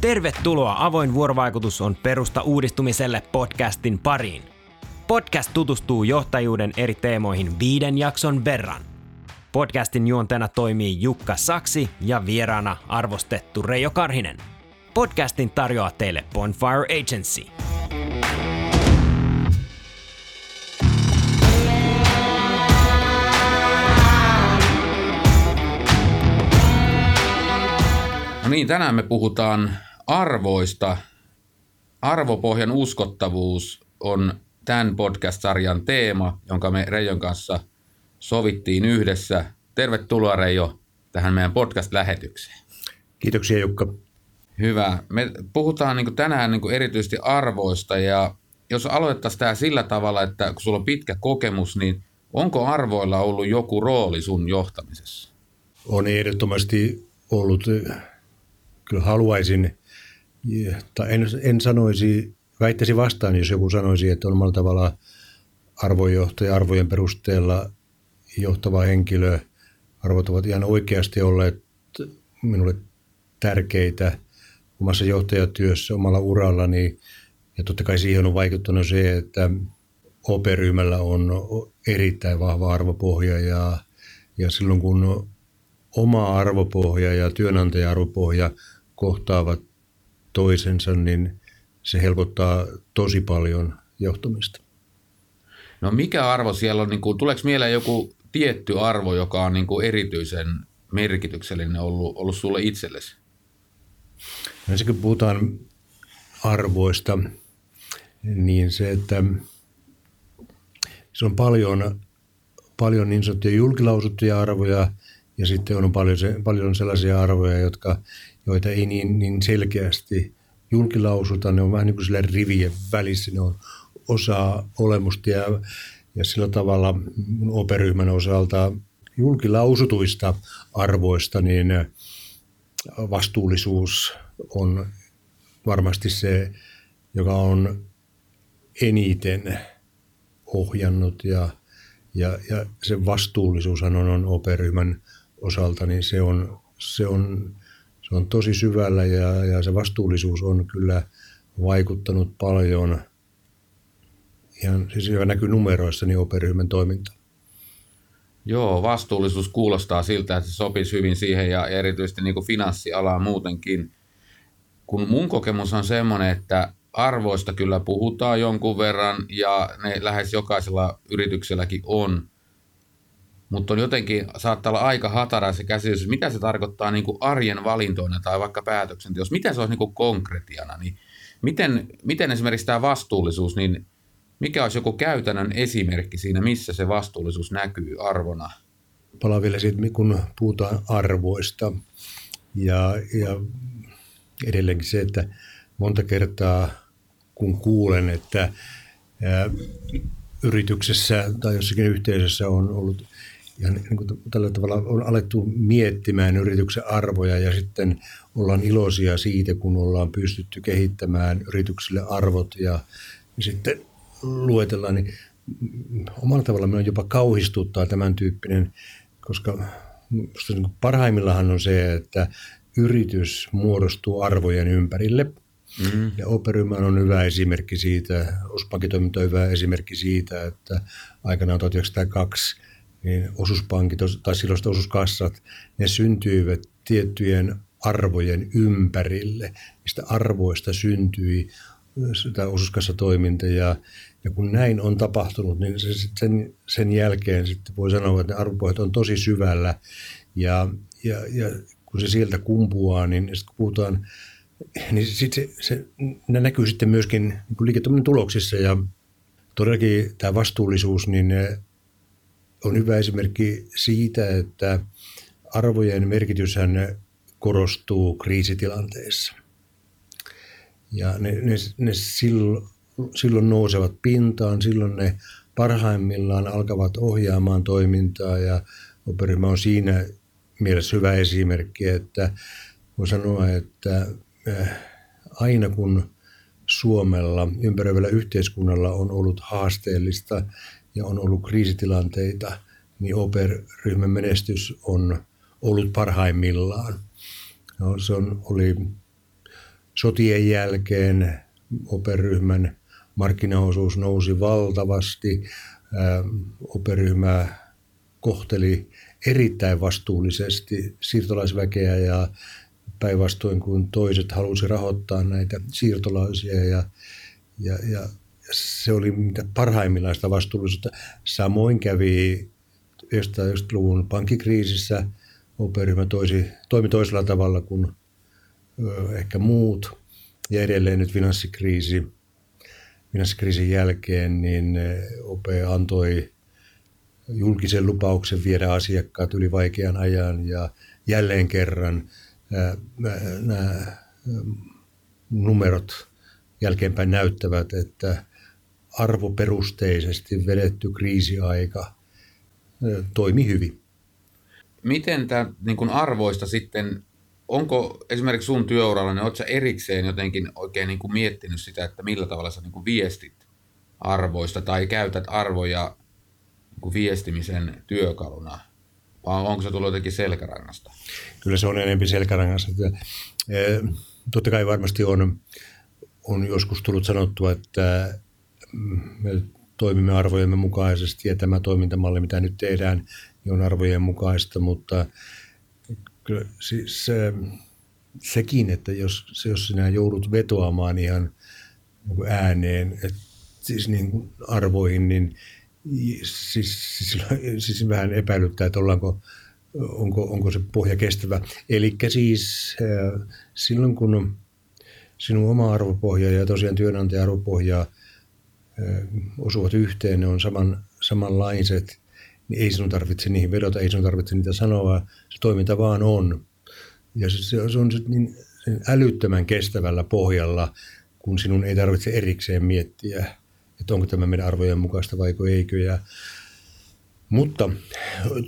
Tervetuloa Avoin vuorovaikutus on perusta uudistumiselle podcastin pariin. Podcast tutustuu johtajuuden eri teemoihin viiden jakson verran. Podcastin juontena toimii Jukka Saksi ja vieraana arvostettu Reijo Karhinen. Podcastin tarjoaa teille Bonfire Agency. No niin, tänään me puhutaan arvoista. Arvopohjan uskottavuus on tämän podcast-sarjan teema, jonka me Reijon kanssa sovittiin yhdessä. Tervetuloa Reijo tähän meidän podcast-lähetykseen. Kiitoksia Jukka. Hyvä. Me puhutaan niin tänään niin erityisesti arvoista ja jos aloitettaisiin tämä sillä tavalla, että kun sulla on pitkä kokemus, niin onko arvoilla ollut joku rooli sun johtamisessa? On ehdottomasti ollut kyllä haluaisin, tai en, en sanoisi, väittäisi vastaan, jos joku sanoisi, että on omalla tavalla arvojohtaja arvojen perusteella johtava henkilö. Arvot ovat ihan oikeasti olleet minulle tärkeitä omassa johtajatyössä, omalla urallani. Ja totta kai siihen on vaikuttanut se, että OP-ryhmällä on erittäin vahva arvopohja ja, ja silloin kun oma arvopohja ja työnantaja-arvopohja kohtaavat toisensa, niin se helpottaa tosi paljon johtamista. No mikä arvo siellä on, niin kuin, tuleeko mieleen joku tietty arvo, joka on niin kuin erityisen merkityksellinen ollut, ollut sulle itsellesi? No kun puhutaan arvoista, niin se, että se on paljon, paljon niin sanottuja julkilausuttuja arvoja ja sitten on paljon, paljon sellaisia arvoja, jotka, joita ei niin, niin selkeästi julkilausuta. Ne on vähän niin kuin sillä rivien välissä, ne on osa olemusta ja, ja sillä tavalla operyhmän osalta julkilausutuista arvoista, niin vastuullisuus on varmasti se, joka on eniten ohjannut ja, ja, ja se vastuullisuushan on, on operyhmän osalta, niin se on, se on se on tosi syvällä ja, ja se vastuullisuus on kyllä vaikuttanut paljon, ihan siis joka näkyy numeroissa, niin operyhmän toiminta. Joo, vastuullisuus kuulostaa siltä, että se sopisi hyvin siihen ja erityisesti niin finanssialaan muutenkin. Kun mun kokemus on semmoinen, että arvoista kyllä puhutaan jonkun verran ja ne lähes jokaisella yritykselläkin on – mutta on jotenkin, saattaa olla aika hatara se käsitys, mitä se tarkoittaa niin kuin arjen valintoina tai vaikka päätöksenteossa, mitä se olisi niin kuin konkretiana, niin miten, miten esimerkiksi tämä vastuullisuus, niin mikä olisi joku käytännön esimerkki siinä, missä se vastuullisuus näkyy arvona? Palaan vielä siitä, kun puhutaan arvoista. Ja, ja edelleenkin se, että monta kertaa kun kuulen, että ää, yrityksessä tai jossakin yhteisössä on ollut ja niin kuin tällä tavalla on alettu miettimään yrityksen arvoja ja sitten ollaan iloisia siitä, kun ollaan pystytty kehittämään yrityksille arvot ja, ja sitten luetellaan, niin omalla tavalla minua jopa kauhistuttaa tämän tyyppinen, koska niin parhaimmillaan on se, että yritys muodostuu arvojen ympärille. Mm-hmm. Ja Operyman on hyvä esimerkki siitä, Ospankitoiminta on hyvä esimerkki siitä, että aikanaan 1902 niin osuuspankit tai silloiset osuuskassat, ne syntyivät tiettyjen arvojen ympärille, mistä arvoista syntyi sitä osuuskassatoiminta. Ja, ja kun näin on tapahtunut, niin se, sen, sen jälkeen sitten voi sanoa, että ne arvopohjat on tosi syvällä. Ja, ja, ja kun se sieltä kumpuaa, niin sitten kun puhutaan, niin sit se, se, ne näkyy sitten myöskin niin liiketoiminnan tuloksissa. Ja todellakin tämä vastuullisuus, niin on hyvä esimerkki siitä, että arvojen merkityshän korostuu kriisitilanteessa. Ja ne, ne, ne silloin, silloin nousevat pintaan, silloin ne parhaimmillaan alkavat ohjaamaan toimintaa ja Operyhmä on siinä mielessä hyvä esimerkki, että voi sanoa, että äh, aina kun Suomella, ympäröivällä yhteiskunnalla on ollut haasteellista ja on ollut kriisitilanteita, niin OPER-ryhmän menestys on ollut parhaimmillaan. No, se on, oli sotien jälkeen operyhmän markkinaosuus nousi valtavasti. Operyhmä kohteli erittäin vastuullisesti siirtolaisväkeä ja päinvastoin kuin toiset halusi rahoittaa näitä siirtolaisia ja, ja, ja se oli mitä parhaimmillaista vastuullisuutta. Samoin kävi 1990-luvun pankkikriisissä operaryhmä toisi, toimi toisella tavalla kuin ö, ehkä muut. Ja edelleen nyt finanssikriisi, finanssikriisin jälkeen, niin OPE antoi julkisen lupauksen viedä asiakkaat yli vaikean ajan ja jälleen kerran nämä numerot jälkeenpäin näyttävät, että arvoperusteisesti vedetty kriisiaika toimi hyvin. Miten tämä niin arvoista sitten, onko esimerkiksi sun työuralla, niin oletko erikseen jotenkin oikein niin kuin miettinyt sitä, että millä tavalla sä niin kuin viestit arvoista tai käytät arvoja niin kuin viestimisen työkaluna? Vai onko se tullut jotenkin selkärangasta? Kyllä se on enemmän selkärangasta. Totta kai varmasti on, on joskus tullut sanottua, että me toimimme arvojemme mukaisesti ja tämä toimintamalli, mitä nyt tehdään, niin on arvojen mukaista, mutta kyllä siis se, sekin, että jos, jos sinä joudut vetoamaan ihan niin ääneen, että siis niin arvoihin, niin siis, siis, siis vähän epäilyttää, että ollaanko, onko, onko se pohja kestävä. Eli siis silloin kun sinun oma arvopohja ja tosiaan työnantajan arvopohja osuvat yhteen, ne on saman, samanlaiset, niin ei sinun tarvitse niihin vedota, ei sinun tarvitse niitä sanoa, se toiminta vaan on. Ja se, se on niin älyttömän kestävällä pohjalla, kun sinun ei tarvitse erikseen miettiä, että onko tämä meidän arvojen mukaista vai eikö. Ja, mutta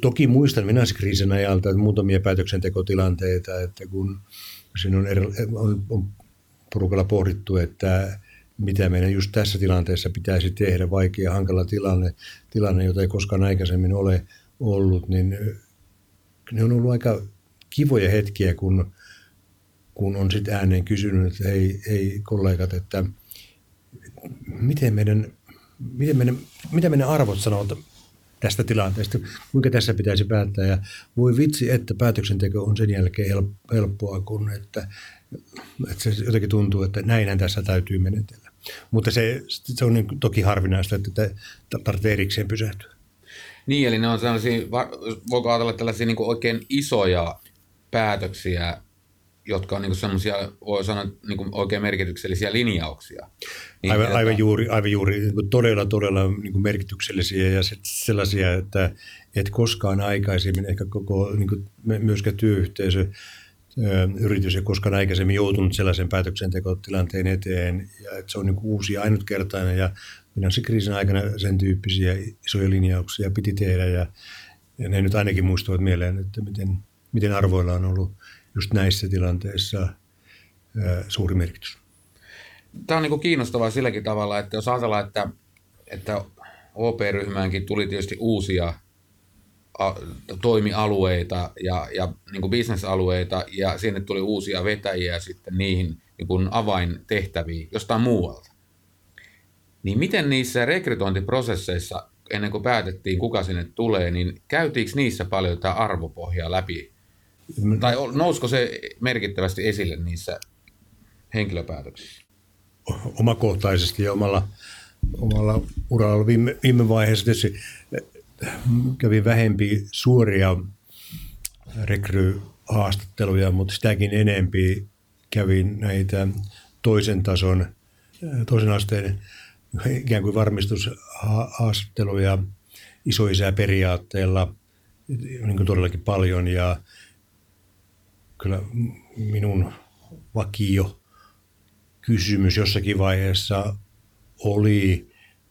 toki muistan finanssikriisin ajalta että muutamia päätöksentekotilanteita, että kun eri, on, on porukalla pohdittu, että mitä meidän just tässä tilanteessa pitäisi tehdä, vaikea hankala tilanne, tilanne, jota ei koskaan aikaisemmin ole ollut, niin ne on ollut aika kivoja hetkiä, kun, kun on sitten ääneen kysynyt, että hei, hei kollegat, että miten meidän, miten meidän, mitä meidän arvot sanovat tästä tilanteesta, kuinka tässä pitäisi päättää. Ja voi vitsi, että päätöksenteko on sen jälkeen helppoa, kun että, että se jotenkin tuntuu, että näinhän tässä täytyy menetellä. Mutta se, se on niin toki harvinaista, että tarvitsee erikseen pysähtyä. Niin, eli ne on sellaisia, voiko ajatella tällaisia niin oikein isoja päätöksiä, jotka on niin semmoisia, voi sanoa, niin oikein merkityksellisiä linjauksia. Niin, aivan, aivan juuri, aivan juuri niin todella, todella niin merkityksellisiä ja sellaisia, että et koskaan aikaisemmin ehkä koko niin myöskään työyhteisö yritys ei koskaan aikaisemmin joutunut sellaisen päätöksentekotilanteen eteen. Ja että se on niin uusi ja ainutkertainen ja finanssikriisin aikana sen tyyppisiä isoja linjauksia piti tehdä. Ja, ja ne nyt ainakin muistuvat mieleen, että miten, miten arvoilla on ollut just näissä tilanteissa suuri merkitys. Tämä on niin kiinnostavaa silläkin tavalla, että jos ajatellaan, että, että OP-ryhmäänkin tuli tietysti uusia toimialueita ja, ja niin kuin bisnesalueita ja sinne tuli uusia vetäjiä sitten niihin niin kuin avaintehtäviin jostain muualta. Niin miten niissä rekrytointiprosesseissa, ennen kuin päätettiin kuka sinne tulee, niin käytiinkö niissä paljon tämä arvopohjaa läpi? Tai nousko se merkittävästi esille niissä henkilöpäätöksissä? Omakohtaisesti ja omalla, omalla uralla viime, viime vaiheessa tietysti kävi vähempi suoria rekryhaastatteluja, mutta sitäkin enempi kävin näitä toisen tason, toisen asteen ikään kuin varmistushaastatteluja isoisäperiaatteella niin kuin todellakin paljon. Ja kyllä minun vakio kysymys jossakin vaiheessa oli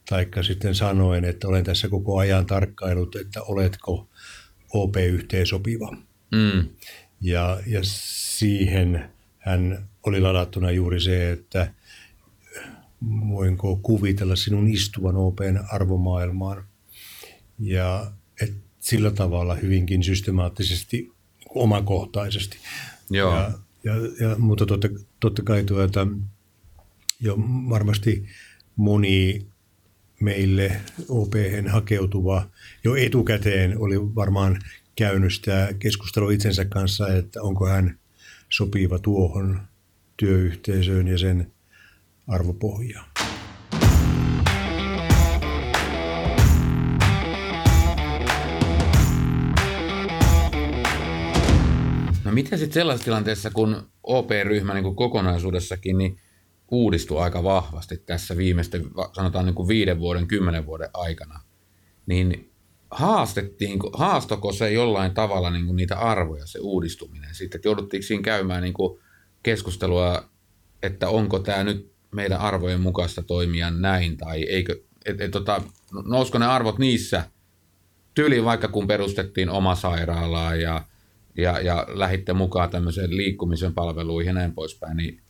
taikka sitten sanoen, että olen tässä koko ajan tarkkailut, että oletko OP-yhteensopiva. Mm. Ja, ja siihen hän oli ladattuna juuri se, että voinko kuvitella sinun istuvan OPn arvomaailmaan. Ja et sillä tavalla hyvinkin systemaattisesti, omakohtaisesti. Joo. Ja ja, ja, mutta totta, totta kai tuota, jo varmasti moni meille op hakeutuva jo etukäteen oli varmaan käynyt sitä keskustelua itsensä kanssa, että onko hän sopiva tuohon työyhteisöön ja sen arvopohjaan. No miten sitten sellaisessa tilanteessa, kun OP-ryhmä niin kokonaisuudessakin niin uudistui aika vahvasti tässä viimeisten, sanotaan niin kuin viiden vuoden, kymmenen vuoden aikana, niin haastettiin, haastoko se jollain tavalla niin kuin niitä arvoja, se uudistuminen? Sitten, että jouduttiinko siinä käymään niin kuin keskustelua, että onko tämä nyt meidän arvojen mukaista toimia näin, tai eikö, et, et, tota, nousko ne arvot niissä? Tyyliin vaikka kun perustettiin oma sairaalaa ja ja, ja lähditte mukaan tämmöiseen liikkumisen palveluihin ja näin poispäin, niin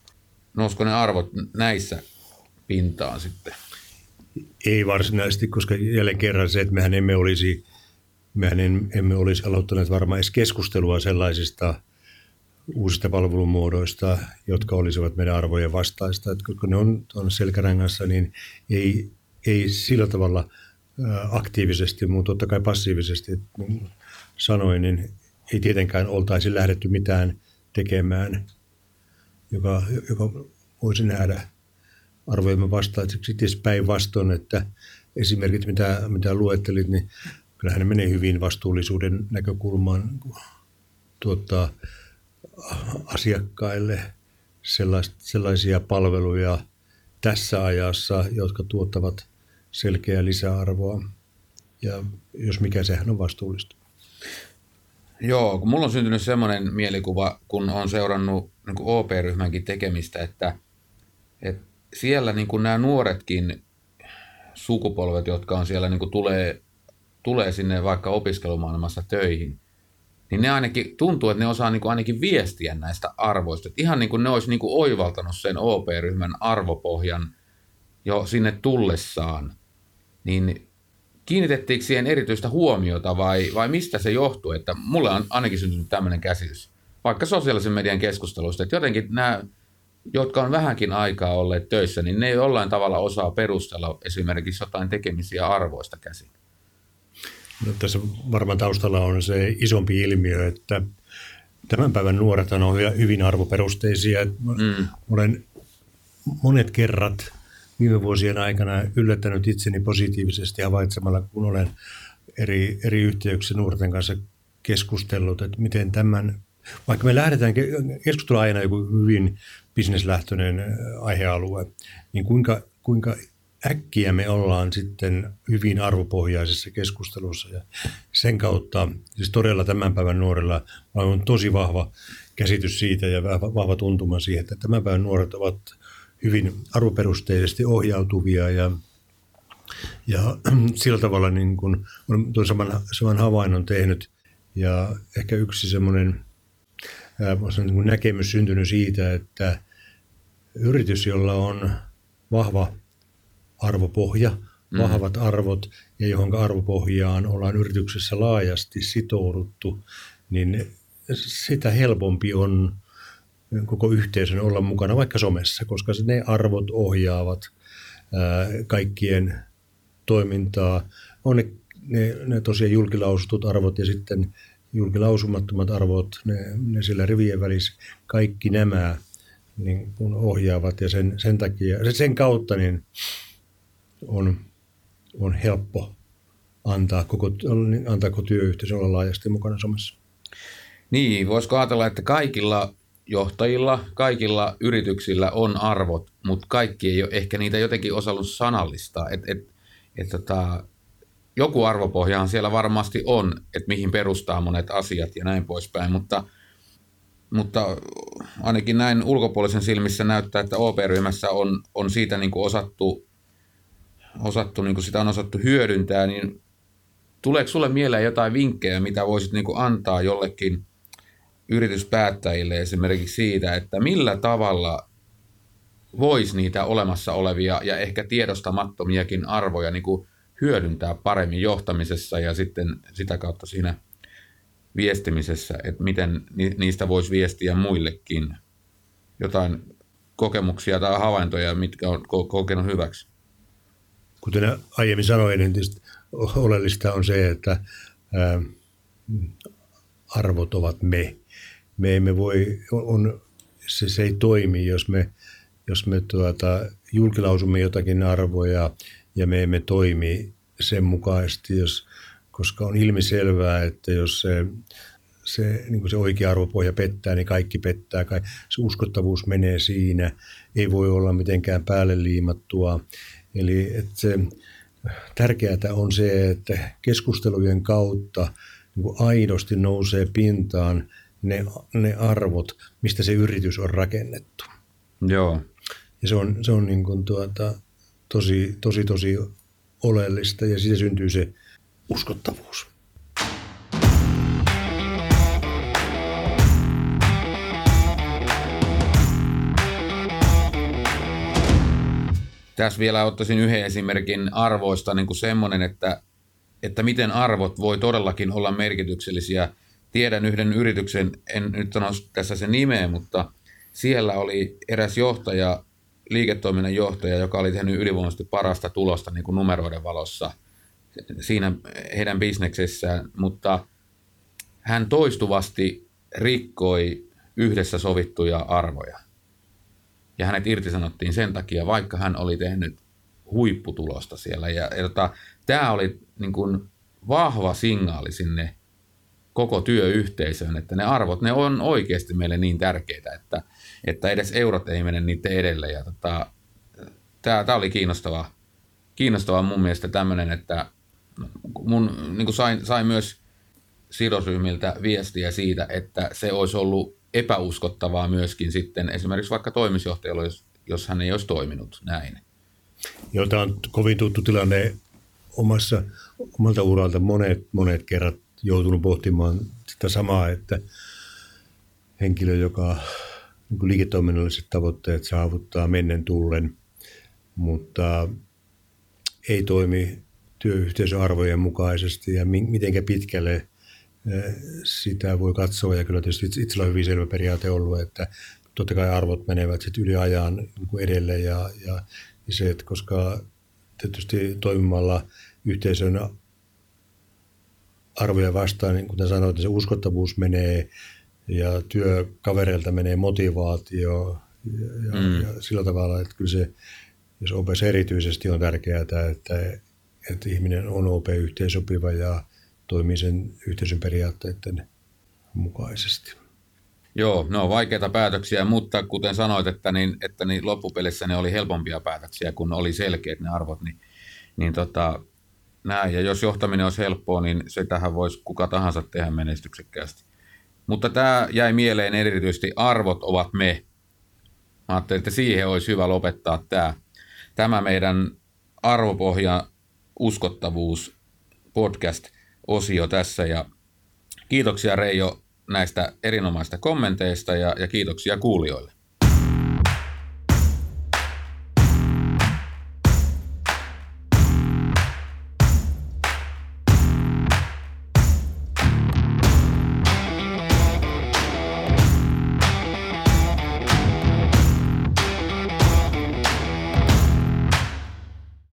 nousko ne arvot näissä pintaan sitten? Ei varsinaisesti, koska jälleen kerran se, että mehän emme olisi, mehän emme olisi aloittaneet varmaan edes keskustelua sellaisista uusista palvelumuodoista, jotka olisivat meidän arvojen vastaista. Että kun ne on, on selkärangassa, niin ei, ei sillä tavalla aktiivisesti, mutta totta kai passiivisesti sanoin, niin ei tietenkään oltaisi lähdetty mitään tekemään, joka, joka voisi nähdä arvojemme vastaiseksi. Tietysti päinvastoin, että esimerkit, mitä, mitä luettelit, niin kyllähän ne menee hyvin vastuullisuuden näkökulmaan tuottaa asiakkaille sellaisia palveluja tässä ajassa, jotka tuottavat selkeää lisäarvoa. Ja jos mikä, sehän on vastuullista. Joo, kun mulla on syntynyt semmoinen mielikuva, kun on seurannut niin OP-ryhmänkin tekemistä, että, että siellä niin kuin nämä nuoretkin sukupolvet, jotka on siellä niin kuin tulee, tulee sinne vaikka opiskelumaailmassa töihin, niin ne ainakin tuntuu, että ne osaa niin kuin ainakin viestiä näistä arvoista. Että ihan niin kuin ne olisi niin kuin oivaltanut sen OP-ryhmän arvopohjan jo sinne tullessaan. Niin kiinnitettiinkö siihen erityistä huomiota vai, vai mistä se johtuu? Että mulle on ainakin syntynyt tämmöinen käsitys, vaikka sosiaalisen median keskustelusta, että jotenkin nämä, jotka on vähänkin aikaa olleet töissä, niin ne ei jollain tavalla osaa perustella esimerkiksi jotain tekemisiä arvoista käsin. No, tässä varmaan taustalla on se isompi ilmiö, että tämän päivän nuoret on hyvin arvoperusteisia. Mm. Olen monet kerrat viime vuosien aikana yllättänyt itseni positiivisesti havaitsemalla, kun olen eri, eri yhteyksissä nuorten kanssa keskustellut, että miten tämän, vaikka me lähdetään keskustella aina joku hyvin bisneslähtöinen aihealue, niin kuinka, kuinka äkkiä me ollaan sitten hyvin arvopohjaisessa keskustelussa. Ja sen kautta, siis todella tämän päivän nuorilla on tosi vahva käsitys siitä ja vahva tuntuma siihen, että tämän päivän nuoret ovat hyvin arvoperusteisesti ohjautuvia ja, ja sillä tavalla niin kuin olen tuon saman, saman havainnon tehnyt. Ja ehkä yksi semmoinen niin näkemys syntynyt siitä, että yritys, jolla on vahva arvopohja, mm. vahvat arvot ja johon arvopohjaan ollaan yrityksessä laajasti sitouduttu, niin sitä helpompi on koko yhteisön olla mukana vaikka somessa, koska ne arvot ohjaavat kaikkien toimintaa. On ne, ne, ne tosiaan julkilausutut arvot ja sitten julkilausumattomat arvot, ne, ne sillä rivien välissä, kaikki nämä niin kun ohjaavat ja sen, sen takia, sen kautta niin on, on helppo antaa koko, antaa koko työyhteisö olla laajasti mukana somessa. Niin, voisiko ajatella, että kaikilla johtajilla, kaikilla yrityksillä on arvot, mutta kaikki ei ole ehkä niitä jotenkin osannut sanallistaa. Et, et, et tota, joku arvopohjahan siellä varmasti on, että mihin perustaa monet asiat ja näin poispäin, mutta, mutta ainakin näin ulkopuolisen silmissä näyttää, että OP-ryhmässä on, on siitä niin kuin osattu, osattu niin kuin sitä on osattu hyödyntää, niin tuleeko sulle mieleen jotain vinkkejä, mitä voisit niin kuin antaa jollekin – yrityspäättäjille esimerkiksi siitä, että millä tavalla voisi niitä olemassa olevia ja ehkä tiedostamattomiakin arvoja niin kuin hyödyntää paremmin johtamisessa ja sitten sitä kautta siinä viestimisessä, että miten niistä voisi viestiä muillekin. Jotain kokemuksia tai havaintoja, mitkä on kokenut hyväksi. Kuten aiemmin sanoin, niin oleellista on se, että arvot ovat me. Me emme voi, on, se, se ei toimi, jos me, jos me tuota, julkilausumme jotakin arvoja ja me emme toimi sen mukaisesti, jos, koska on ilmiselvää, että jos se, se, niin kuin se oikea arvopohja pettää, niin kaikki pettää. Se uskottavuus menee siinä. Ei voi olla mitenkään päälle liimattua. Eli että se, tärkeää on se, että keskustelujen kautta niin aidosti nousee pintaan ne, ne arvot, mistä se yritys on rakennettu. Joo. Ja se on, se on niin kuin tuota, tosi, tosi, tosi oleellista ja siitä syntyy se uskottavuus. Tässä vielä ottaisin yhden esimerkin arvoista, niin kuin semmoinen, että, että miten arvot voi todellakin olla merkityksellisiä. Tiedän yhden yrityksen, en nyt sano tässä sen nimeä, mutta siellä oli eräs johtaja, liiketoiminnan johtaja, joka oli tehnyt ylivoimaisesti parasta tulosta niin kuin numeroiden valossa siinä heidän bisneksessään, mutta hän toistuvasti rikkoi yhdessä sovittuja arvoja ja hänet irtisanottiin sen takia, vaikka hän oli tehnyt huipputulosta siellä. Ja, ja tota, tämä oli niin kuin vahva signaali sinne koko työyhteisöön, että ne arvot, ne on oikeasti meille niin tärkeitä, että, että edes eurot ei mene niiden edelle. Ja tota, tämä, tämä oli kiinnostava, kiinnostava mun mielestä tämmöinen, että mun, niin kuin sain, sain myös sidosryhmiltä viestiä siitä, että se olisi ollut epäuskottavaa myöskin sitten esimerkiksi vaikka toimitusjohtajalle, jos, jos hän ei olisi toiminut näin. Joo, tämä on kovin tuttu tilanne omassa, omalta uralta. Monet, monet kerrat joutunut pohtimaan sitä samaa, että henkilö, joka niin liiketoiminnalliset tavoitteet saavuttaa mennen tullen, mutta ei toimi työyhteisöarvojen mukaisesti ja mitenkä pitkälle sitä voi katsoa. Ja kyllä tietysti itsellä on hyvin selvä periaate ollut, että totta kai arvot menevät sitten yli ajan niin edelle ja, ja, ja se, että koska tietysti toimimalla yhteisön arvoja vastaan, niin kuten sanoit, niin se uskottavuus menee ja työkavereilta menee motivaatio ja, mm. ja sillä tavalla, että kyllä se, jos OPS erityisesti on tärkeää, että, että ihminen on OP-yhteensopiva ja toimii sen yhteisön periaatteiden mukaisesti. Joo, ne on vaikeita päätöksiä, mutta kuten sanoit, että, niin, että niin loppupelissä ne oli helpompia päätöksiä, kun oli selkeät ne arvot, niin, niin tota, näin. Ja jos johtaminen olisi helppoa, niin se tähän voisi kuka tahansa tehdä menestyksekkäästi. Mutta tämä jäi mieleen erityisesti, arvot ovat me. Mä ajattelin, että siihen olisi hyvä lopettaa tämä, tämä meidän arvopohja uskottavuus podcast – osio tässä ja kiitoksia Reijo näistä erinomaista kommenteista ja, ja kiitoksia kuulijoille.